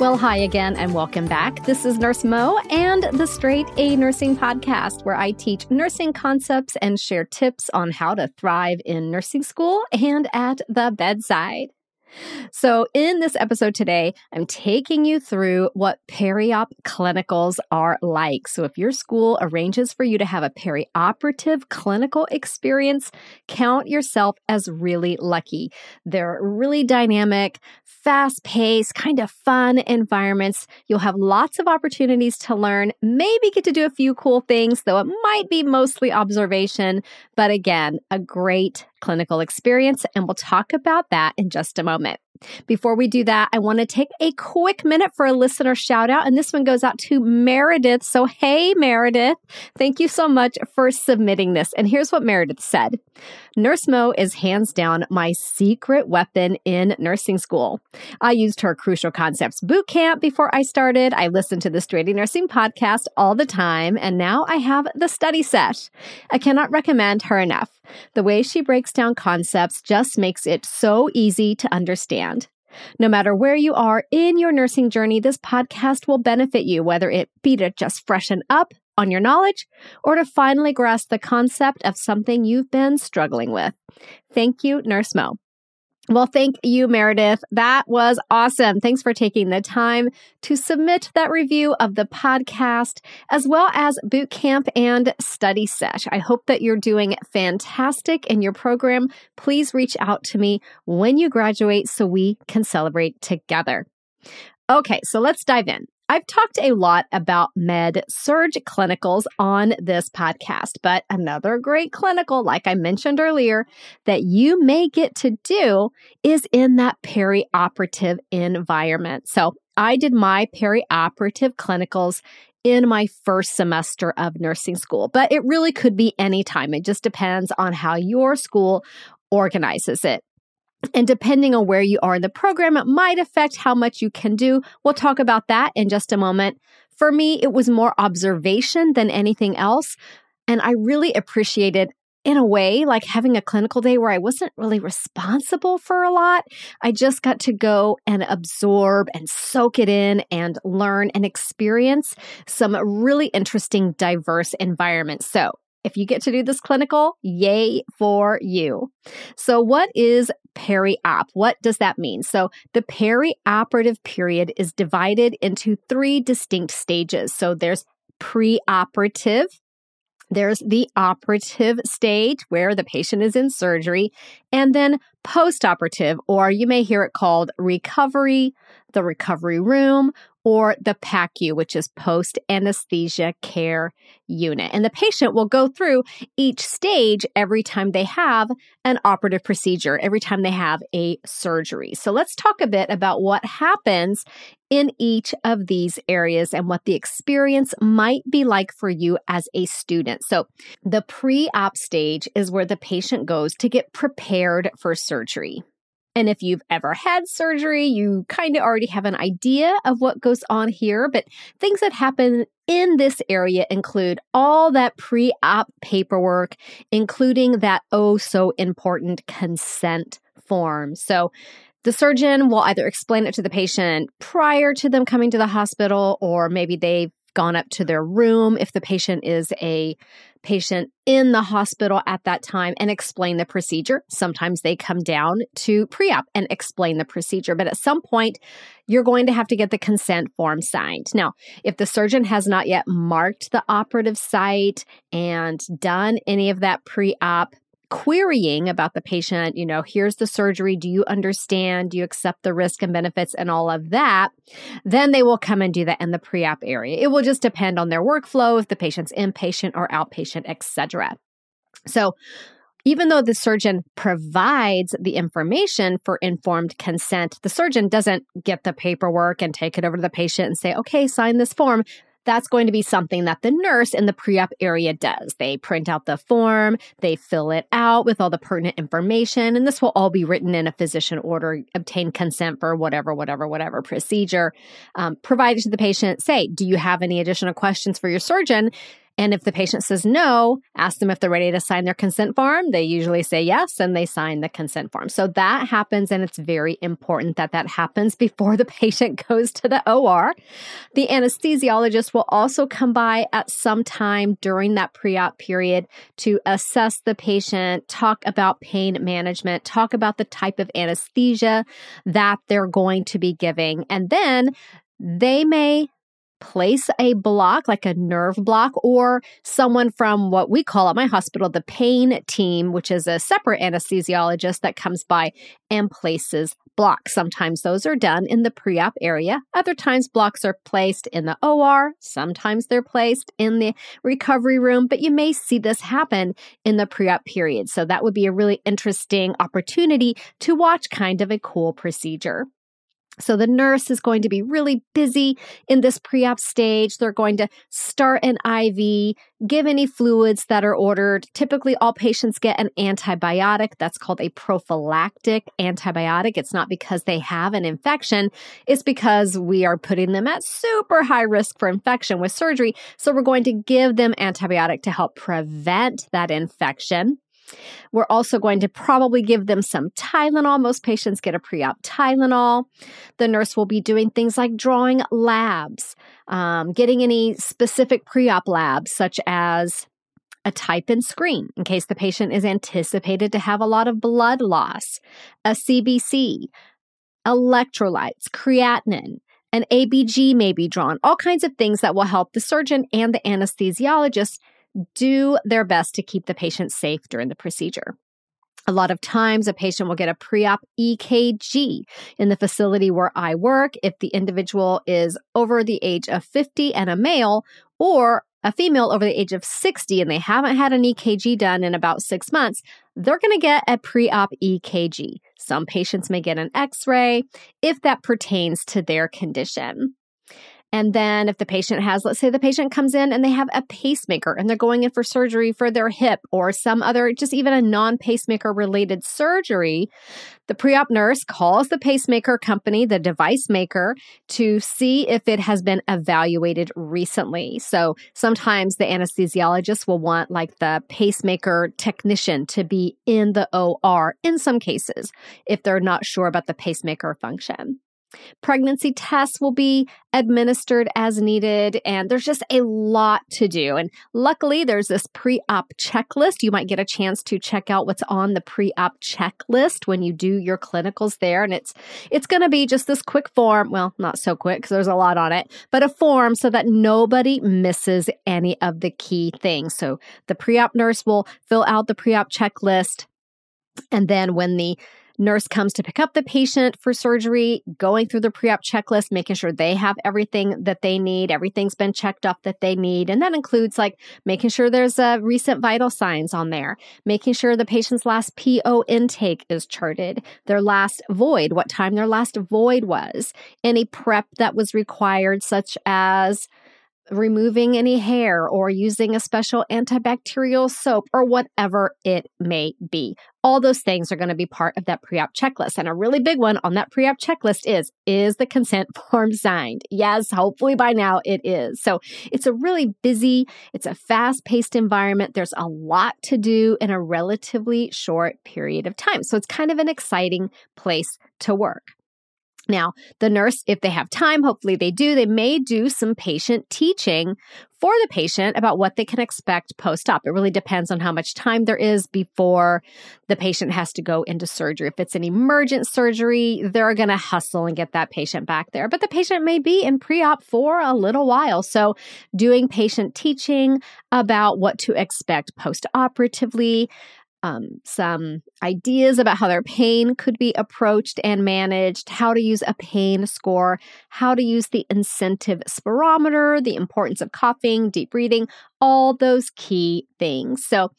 Well, hi again and welcome back. This is Nurse Mo and the Straight A Nursing Podcast, where I teach nursing concepts and share tips on how to thrive in nursing school and at the bedside. So, in this episode today, I'm taking you through what periop clinicals are like. So, if your school arranges for you to have a perioperative clinical experience, count yourself as really lucky. They're really dynamic, fast paced, kind of fun environments. You'll have lots of opportunities to learn, maybe get to do a few cool things, though it might be mostly observation. But again, a great clinical experience, and we'll talk about that in just a moment. Before we do that, I want to take a quick minute for a listener shout out, and this one goes out to Meredith. So, hey, Meredith, thank you so much for submitting this. And here's what Meredith said Nurse Mo is hands down my secret weapon in nursing school. I used her Crucial Concepts boot camp before I started. I listened to the Straight A Nursing podcast all the time, and now I have the study set. I cannot recommend her enough. The way she breaks down concepts just makes it so easy to understand. No matter where you are in your nursing journey, this podcast will benefit you, whether it be to just freshen up on your knowledge or to finally grasp the concept of something you've been struggling with. Thank you, Nurse Mo. Well, thank you, Meredith. That was awesome. Thanks for taking the time to submit that review of the podcast, as well as boot camp and study set. I hope that you're doing fantastic in your program. Please reach out to me when you graduate so we can celebrate together. Okay, so let's dive in. I've talked a lot about med surg clinicals on this podcast, but another great clinical, like I mentioned earlier, that you may get to do is in that perioperative environment. So I did my perioperative clinicals in my first semester of nursing school, but it really could be any time. It just depends on how your school organizes it. And depending on where you are in the program, it might affect how much you can do. We'll talk about that in just a moment. For me, it was more observation than anything else. And I really appreciated in a way, like having a clinical day where I wasn't really responsible for a lot. I just got to go and absorb and soak it in and learn and experience some really interesting, diverse environments. So if you get to do this clinical, yay for you. So, what is peri-op? What does that mean? So, the perioperative period is divided into three distinct stages. So, there's preoperative, there's the operative stage where the patient is in surgery, and then postoperative, or you may hear it called recovery, the recovery room, or the PACU, which is post anesthesia care unit. And the patient will go through each stage every time they have an operative procedure, every time they have a surgery. So let's talk a bit about what happens in each of these areas and what the experience might be like for you as a student. So the pre op stage is where the patient goes to get prepared for surgery. And if you've ever had surgery, you kind of already have an idea of what goes on here. But things that happen in this area include all that pre op paperwork, including that oh so important consent form. So the surgeon will either explain it to the patient prior to them coming to the hospital, or maybe they've gone up to their room if the patient is a patient in the hospital at that time and explain the procedure. Sometimes they come down to pre op and explain the procedure, but at some point, you're going to have to get the consent form signed. Now, if the surgeon has not yet marked the operative site and done any of that pre op, querying about the patient, you know, here's the surgery. Do you understand? Do you accept the risk and benefits and all of that? Then they will come and do that in the pre op area. It will just depend on their workflow, if the patient's inpatient or outpatient, etc. So, even though the surgeon provides the information for informed consent, the surgeon doesn't get the paperwork and take it over to the patient and say, okay, sign this form. That's going to be something that the nurse in the pre op area does. They print out the form, they fill it out with all the pertinent information, and this will all be written in a physician order, obtain consent for whatever, whatever, whatever procedure um, provided to the patient. Say, do you have any additional questions for your surgeon? And if the patient says no, ask them if they're ready to sign their consent form. They usually say yes and they sign the consent form. So that happens, and it's very important that that happens before the patient goes to the OR. The anesthesiologist will also come by at some time during that pre op period to assess the patient, talk about pain management, talk about the type of anesthesia that they're going to be giving. And then they may place a block, like a nerve block, or someone from what we call at my hospital the pain team, which is a separate anesthesiologist that comes by and places blocks. Sometimes those are done in the pre op area. Other times, blocks are placed in the OR. Sometimes they're placed in the recovery room, but you may see this happen in the pre op period. So that would be a really interesting opportunity to watch kind of a cool procedure. So the nurse is going to be really busy in this pre op stage. They're going to start an IV, give any fluids that are ordered. Typically, all patients get an antibiotic. That's called a prophylactic antibiotic. It's not because they have an infection, it's because we are putting them at super high risk for infection with surgery. So we're going to give them antibiotic to help prevent that infection. We're also going to probably give them some Tylenol. Most patients get a pre op Tylenol. The nurse will be doing things like drawing labs, um, getting any specific pre op labs, such as a type and screen in case the patient is anticipated to have a lot of blood loss, a CBC, electrolytes, creatinine. An ABG may be drawn, all kinds of things that will help the surgeon and the anesthesiologist do their best to keep the patient safe during the procedure. A lot of times, a patient will get a pre op EKG in the facility where I work if the individual is over the age of 50 and a male, or a female over the age of 60 and they haven't had an EKG done in about six months, they're going to get a pre op EKG. Some patients may get an x ray if that pertains to their condition. And then if the patient has, let's say the patient comes in and they have a pacemaker and they're going in for surgery for their hip or some other, just even a non pacemaker related surgery, the pre op nurse calls the pacemaker company, the device maker, to see if it has been evaluated recently. So sometimes the anesthesiologist will want like the pacemaker technician to be in the OR in some cases if they're not sure about the pacemaker function. Pregnancy tests will be administered as needed, and there's just a lot to do. And luckily, there's this pre op checklist. You might get a chance to check out what's on the pre op checklist when you do your clinicals there. And it's it's going to be just this quick form. Well, not so quick because there's a lot on it, but a form so that nobody misses any of the key things. So the pre op nurse will fill out the pre op checklist. And then when the nurse comes to pick up the patient for surgery, going through the pre op checklist, making sure they have everything that they need, everything's been checked off that they need. And that includes like making sure there's a uh, recent vital signs on there, making sure the patient's last PO intake is charted, their last void, what time their last void was, any prep that was required, such as removing any hair or using a special antibacterial soap or whatever it may be. All those things are going to be part of that pre op checklist. And a really big one on that pre op checklist is Is the consent form signed? Yes, hopefully by now it is. So it's a really busy, it's a fast paced environment. There's a lot to do in a relatively short period of time. So it's kind of an exciting place to work. Now, the nurse, if they have time, hopefully they do, they may do some patient teaching for the patient about what they can expect post op. It really depends on how much time there is before the patient has to go into surgery. If it's an emergent surgery, they're going to hustle and get that patient back there. But the patient may be in pre op for a little while. So, doing patient teaching about what to expect post operatively, um, some ideas about how their pain could be approached and managed, how to use a pain score, how to use the incentive spirometer, the importance of coughing, deep breathing, all those key things. So,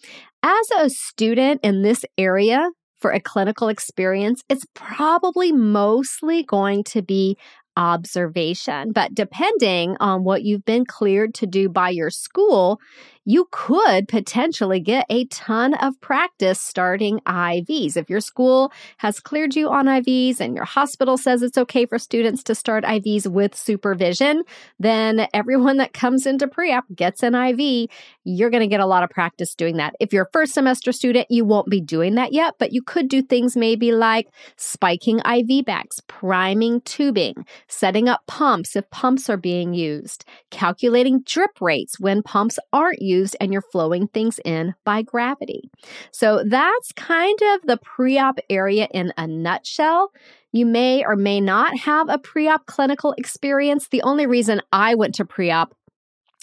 as a student in this area, for a clinical experience, it's probably mostly going to be observation. But depending on what you've been cleared to do by your school, you could potentially get a ton of practice starting IVs. If your school has cleared you on IVs and your hospital says it's okay for students to start IVs with supervision, then everyone that comes into pre op gets an IV. You're going to get a lot of practice doing that. If you're a first semester student, you won't be doing that yet, but you could do things maybe like spiking IV bags, priming tubing, setting up pumps if pumps are being used, calculating drip rates when pumps aren't used used and you're flowing things in by gravity. So that's kind of the pre op area in a nutshell. You may or may not have a pre op clinical experience. The only reason I went to pre op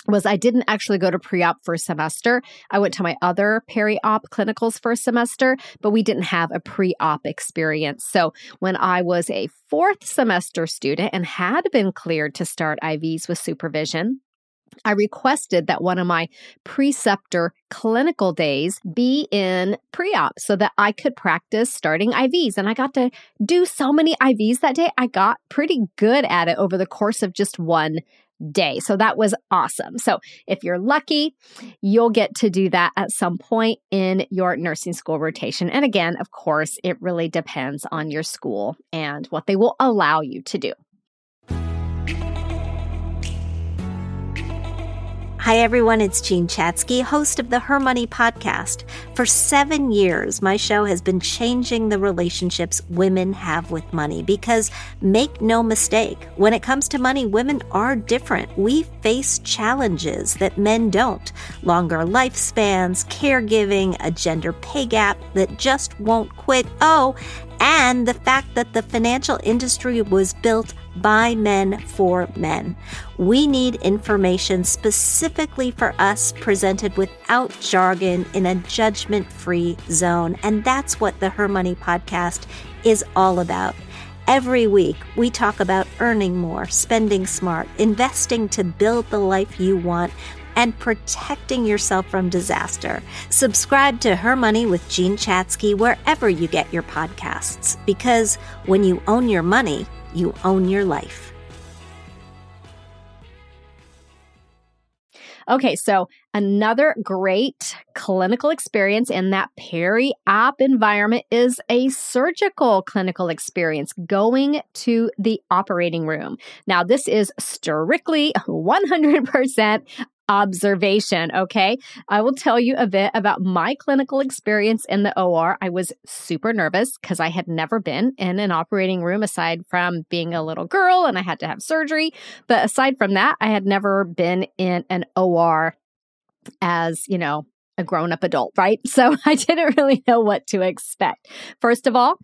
was I didn't actually go to pre op for a semester. I went to my other peri op clinicals for a semester, but we didn't have a pre op experience. So when I was a fourth semester student and had been cleared to start IVs with supervision, I requested that one of my preceptor clinical days be in pre op so that I could practice starting IVs. And I got to do so many IVs that day. I got pretty good at it over the course of just one day. So that was awesome. So if you're lucky, you'll get to do that at some point in your nursing school rotation. And again, of course, it really depends on your school and what they will allow you to do. Hi, everyone. It's Jean Chatzky, host of the Her Money podcast. For seven years, my show has been changing the relationships women have with money because make no mistake, when it comes to money, women are different. We face challenges that men don't longer lifespans, caregiving, a gender pay gap that just won't quit. Oh, and the fact that the financial industry was built by men for men. We need information specifically for us presented without jargon in a judgment free zone. And that's what the Her Money podcast is all about. Every week, we talk about earning more, spending smart, investing to build the life you want, and protecting yourself from disaster. Subscribe to Her Money with Jean Chatzky wherever you get your podcasts, because when you own your money, you own your life. Okay, so another great clinical experience in that peri op environment is a surgical clinical experience going to the operating room. Now, this is strictly 100% observation. Okay. I will tell you a bit about my clinical experience in the OR. I was super nervous because I had never been in an operating room aside from being a little girl and I had to have surgery. But aside from that, I had never been in an OR as, you know, a grown up adult, right? So I didn't really know what to expect. First of all,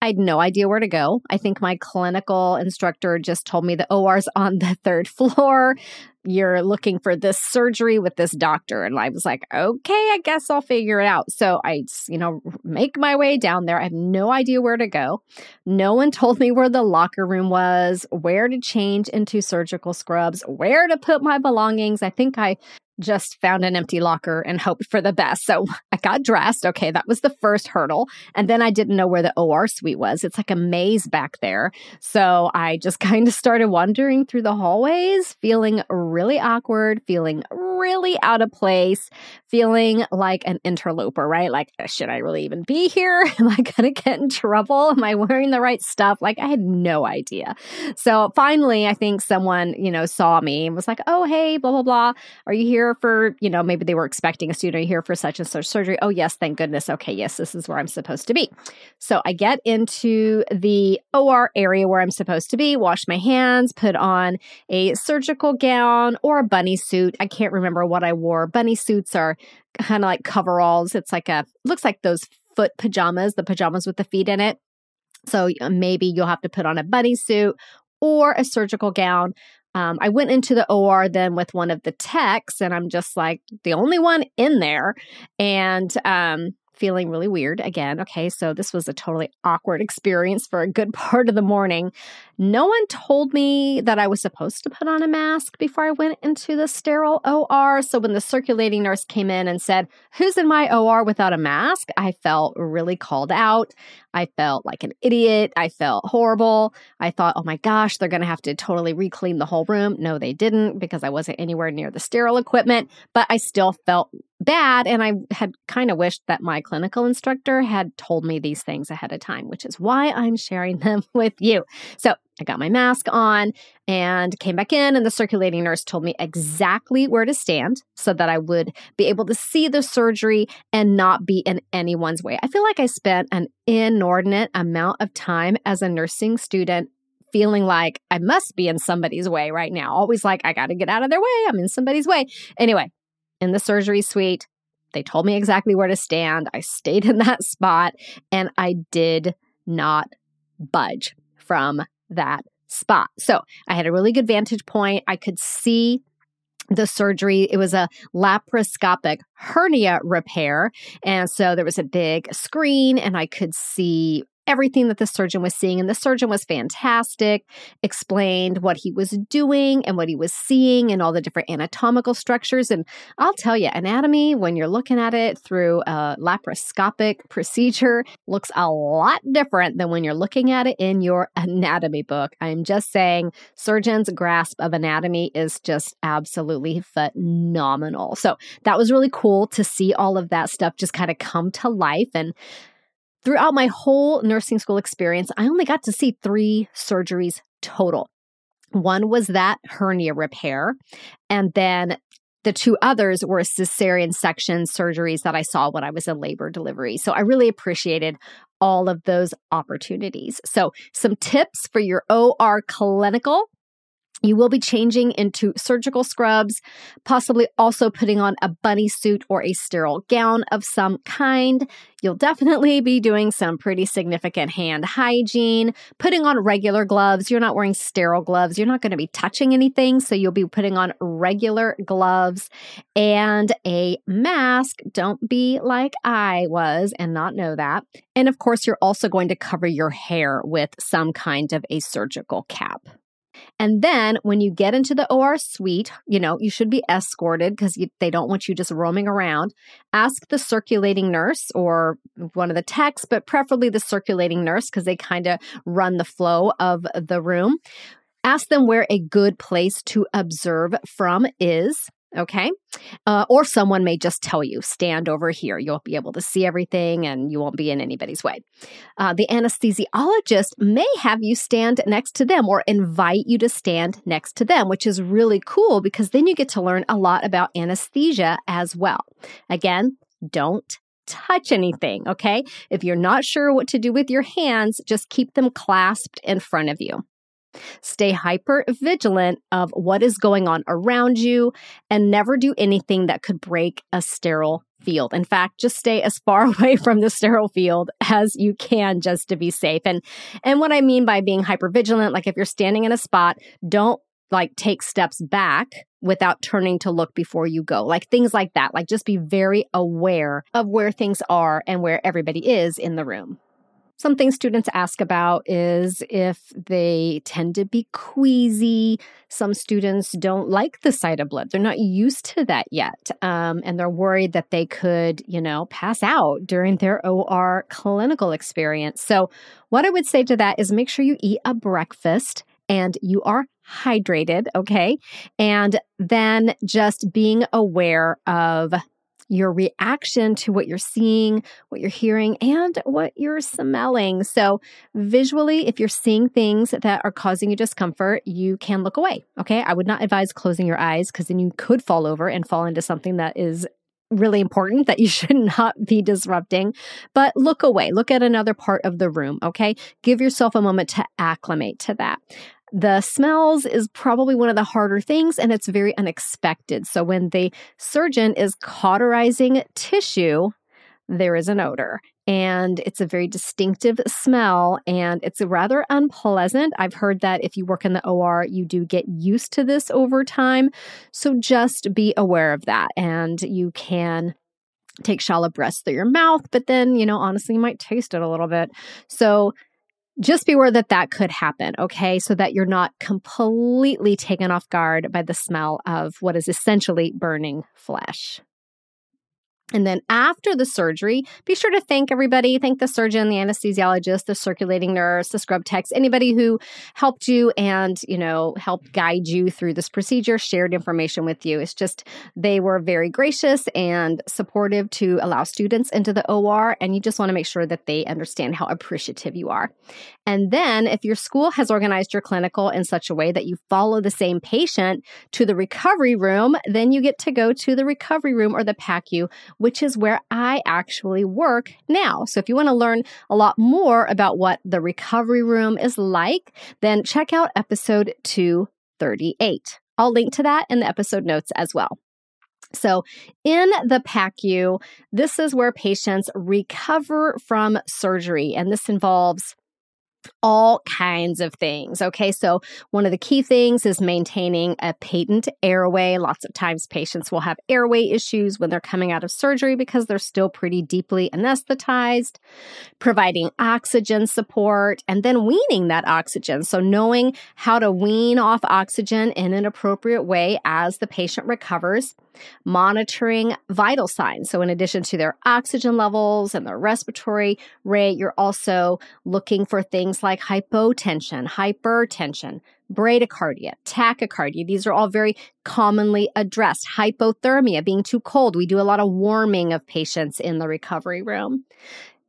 I had no idea where to go. I think my clinical instructor just told me the OR's on the third floor. You're looking for this surgery with this doctor. And I was like, okay, I guess I'll figure it out. So I, you know, make my way down there. I have no idea where to go. No one told me where the locker room was, where to change into surgical scrubs, where to put my belongings. I think I just found an empty locker and hoped for the best. So got dressed. Okay, that was the first hurdle. And then I didn't know where the OR suite was. It's like a maze back there. So I just kind of started wandering through the hallways, feeling really awkward, feeling really out of place, feeling like an interloper, right? Like, uh, should I really even be here? Am I going to get in trouble? Am I wearing the right stuff? Like, I had no idea. So finally, I think someone, you know, saw me and was like, oh, hey, blah, blah, blah. Are you here for, you know, maybe they were expecting a student here for such and such surgery? Oh, yes, thank goodness. Okay, yes, this is where I'm supposed to be. So I get into the OR area where I'm supposed to be, wash my hands, put on a surgical gown or a bunny suit. I can't remember what I wore. Bunny suits are kind of like coveralls. It's like a looks like those foot pajamas, the pajamas with the feet in it. So maybe you'll have to put on a bunny suit or a surgical gown. Um, I went into the OR then with one of the techs, and I'm just like the only one in there. And um, feeling really weird again. Okay, so this was a totally awkward experience for a good part of the morning. No one told me that I was supposed to put on a mask before I went into the sterile OR. So when the circulating nurse came in and said, Who's in my OR without a mask? I felt really called out. I felt like an idiot. I felt horrible. I thought, oh my gosh, they're going to have to totally re-clean the whole room. No, they didn't because I wasn't anywhere near the sterile equipment, but I still felt bad. And I had kind of wished that my clinical instructor had told me these things ahead of time, which is why I'm sharing them with you. So I got my mask on and came back in, and the circulating nurse told me exactly where to stand so that I would be able to see the surgery and not be in anyone's way. I feel like I spent an inordinate amount of time as a nursing student feeling like I must be in somebody's way right now. Always like, I got to get out of their way. I'm in somebody's way. Anyway, in the surgery suite. They told me exactly where to stand. I stayed in that spot and I did not budge from that spot. So I had a really good vantage point. I could see the surgery. It was a laparoscopic hernia repair. And so there was a big screen, and I could see everything that the surgeon was seeing. And the surgeon was fantastic, explained what he was doing and what he was seeing and all the different anatomical structures. And I'll tell you, anatomy, when you're looking at it through a laparoscopic procedure, looks a lot different than when you're looking at it in your anatomy book. I'm just saying, surgeon's grasp of anatomy is just absolutely phenomenal. So that was really cool to see all of that stuff just kind of come to life. And Throughout my whole nursing school experience, I only got to see three surgeries total. One was that hernia repair, and then the two others were cesarean section surgeries that I saw when I was in labor delivery. So I really appreciated all of those opportunities. So, some tips for your OR clinical you will be changing into surgical scrubs, possibly also putting on a bunny suit or a sterile gown of some kind. You'll definitely be doing some pretty significant hand hygiene, putting on regular gloves. You're not wearing sterile gloves. You're not going to be touching anything. So you'll be putting on regular gloves and a mask. Don't be like I was and not know that. And of course, you're also going to cover your hair with some kind of a surgical cap. And then when you get into the OR suite, you know, you should be escorted because they don't want you just roaming around. Ask the circulating nurse or one of the techs, but preferably the circulating nurse because they kind of run the flow of the room. Ask them where a good place to observe from is. Okay. Uh, or someone may just tell you, stand over here. You'll be able to see everything and you won't be in anybody's way. Uh, the anesthesiologist may have you stand next to them or invite you to stand next to them, which is really cool because then you get to learn a lot about anesthesia as well. Again, don't touch anything, okay? If you're not sure what to do with your hands, just keep them clasped in front of you. Stay hyper vigilant of what is going on around you and never do anything that could break a sterile field. In fact, just stay as far away from the sterile field as you can just to be safe. And and what I mean by being hyper vigilant, like if you're standing in a spot, don't like take steps back without turning to look before you go. Like things like that. Like just be very aware of where things are and where everybody is in the room. Something students ask about is if they tend to be queasy. Some students don't like the sight of blood. They're not used to that yet. Um, and they're worried that they could, you know, pass out during their OR clinical experience. So, what I would say to that is make sure you eat a breakfast and you are hydrated, okay? And then just being aware of your reaction to what you're seeing, what you're hearing, and what you're smelling. So, visually, if you're seeing things that are causing you discomfort, you can look away. Okay. I would not advise closing your eyes because then you could fall over and fall into something that is really important that you should not be disrupting. But look away, look at another part of the room, okay? Give yourself a moment to acclimate to that. The smells is probably one of the harder things and it's very unexpected. So when the surgeon is cauterizing tissue, there is an odor and it's a very distinctive smell and it's rather unpleasant. I've heard that if you work in the OR, you do get used to this over time. So just be aware of that and you can take shallow breaths through your mouth, but then, you know, honestly, you might taste it a little bit. So just be aware that that could happen, okay? So that you're not completely taken off guard by the smell of what is essentially burning flesh. And then after the surgery, be sure to thank everybody. Thank the surgeon, the anesthesiologist, the circulating nurse, the scrub techs, anybody who helped you and, you know, helped guide you through this procedure, shared information with you. It's just they were very gracious and supportive to allow students into the OR. And you just want to make sure that they understand how appreciative you are. And then if your school has organized your clinical in such a way that you follow the same patient to the recovery room, then you get to go to the recovery room or the PACU which is where I actually work now. So if you want to learn a lot more about what the recovery room is like, then check out episode 238. I'll link to that in the episode notes as well. So, in the PACU, this is where patients recover from surgery, and this involves all kinds of things. Okay, so one of the key things is maintaining a patent airway. Lots of times patients will have airway issues when they're coming out of surgery because they're still pretty deeply anesthetized, providing oxygen support, and then weaning that oxygen. So, knowing how to wean off oxygen in an appropriate way as the patient recovers monitoring vital signs. So, in addition to their oxygen levels and their respiratory rate, you're also looking for things like hypotension, hypertension, bradycardia, tachycardia. These are all very commonly addressed. Hypothermia, being too cold. We do a lot of warming of patients in the recovery room.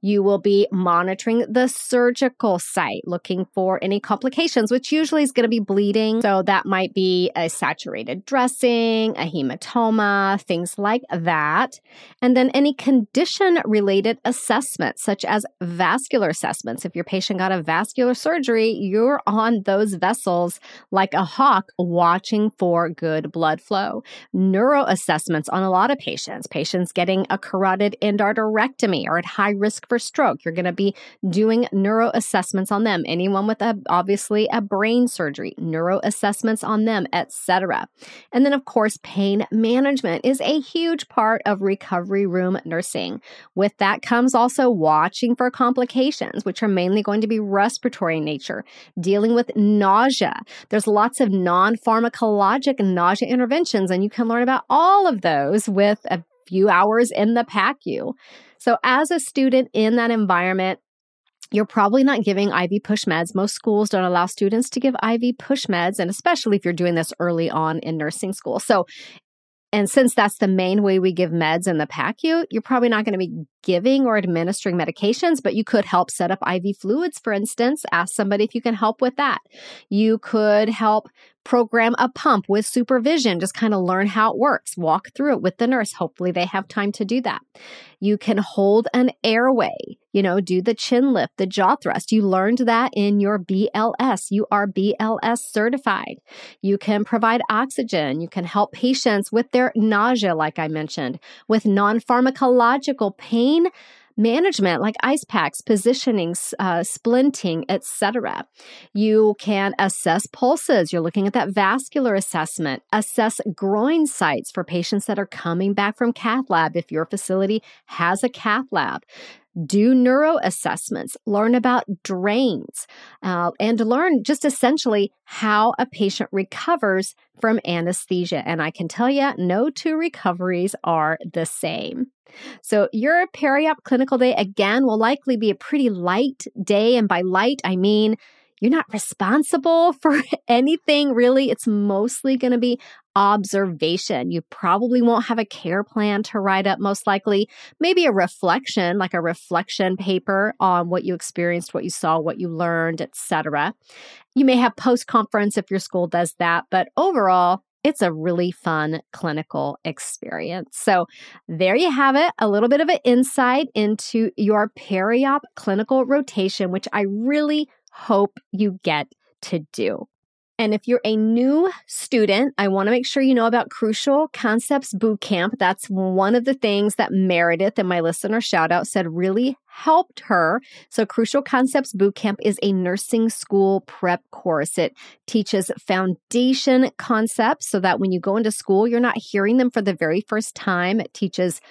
You will be monitoring the surgical site, looking for any complications, which usually is going to be bleeding. So that might be a saturated dressing, a hematoma, things like that. And then any condition related assessments, such as vascular assessments. If your patient got a vascular surgery, you're on those vessels like a hawk watching for good blood flow. Neuro assessments on a lot of patients, patients getting a carotid endarterectomy or at high risk for stroke. You're going to be doing neuro assessments on them. Anyone with a obviously a brain surgery, neuro assessments on them, etc. And then of course, pain management is a huge part of recovery room nursing. With that comes also watching for complications, which are mainly going to be respiratory in nature, dealing with nausea. There's lots of non-pharmacologic nausea interventions and you can learn about all of those with a few hours in the PACU. So, as a student in that environment, you're probably not giving IV push meds. Most schools don't allow students to give IV push meds, and especially if you're doing this early on in nursing school. So, and since that's the main way we give meds in the PACU, you're probably not going to be giving or administering medications, but you could help set up IV fluids, for instance. Ask somebody if you can help with that. You could help program a pump with supervision, just kind of learn how it works, walk through it with the nurse. Hopefully, they have time to do that. You can hold an airway, you know, do the chin lift, the jaw thrust. You learned that in your BLS. You are BLS certified. You can provide oxygen. You can help patients with their nausea, like I mentioned, with non pharmacological pain management like ice packs, positioning, uh, splinting, etc. You can assess pulses. You're looking at that vascular assessment. Assess groin sites for patients that are coming back from cath lab if your facility has a cath lab do neuro assessments, learn about drains, uh, and learn just essentially how a patient recovers from anesthesia. And I can tell you, no two recoveries are the same. So, your peri-op clinical day again will likely be a pretty light day. And by light, I mean you're not responsible for anything really. It's mostly going to be observation. You probably won't have a care plan to write up, most likely. Maybe a reflection, like a reflection paper on what you experienced, what you saw, what you learned, etc. You may have post conference if your school does that, but overall, it's a really fun clinical experience. So, there you have it a little bit of an insight into your periop clinical rotation, which I really hope you get to do. And if you're a new student, I want to make sure you know about Crucial Concepts Bootcamp. That's one of the things that Meredith and my listener shout out said really helped her. So Crucial Concepts Bootcamp is a nursing school prep course. It teaches foundation concepts so that when you go into school, you're not hearing them for the very first time. It teaches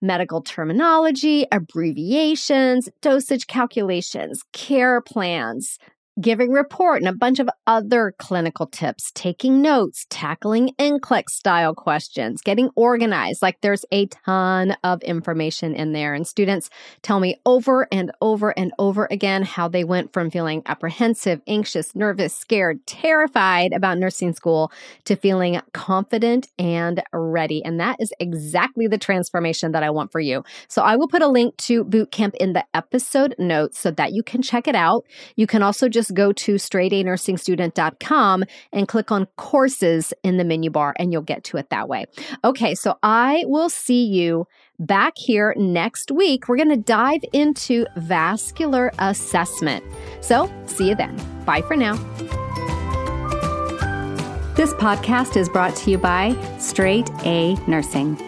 medical terminology, abbreviations, dosage calculations, care plans, giving report and a bunch of other clinical tips, taking notes, tackling NCLEX style questions, getting organized. Like there's a ton of information in there. And students tell me over and over and over again how they went from feeling apprehensive, anxious, nervous, scared, terrified about nursing school to feeling confident and ready. And that is exactly the transformation that I want for you. So I will put a link to bootcamp in the episode notes so that you can check it out. You can also just just go to straightanursingstudent.com and click on courses in the menu bar and you'll get to it that way. Okay, so I will see you back here next week. We're going to dive into vascular assessment. So, see you then. Bye for now. This podcast is brought to you by Straight A Nursing.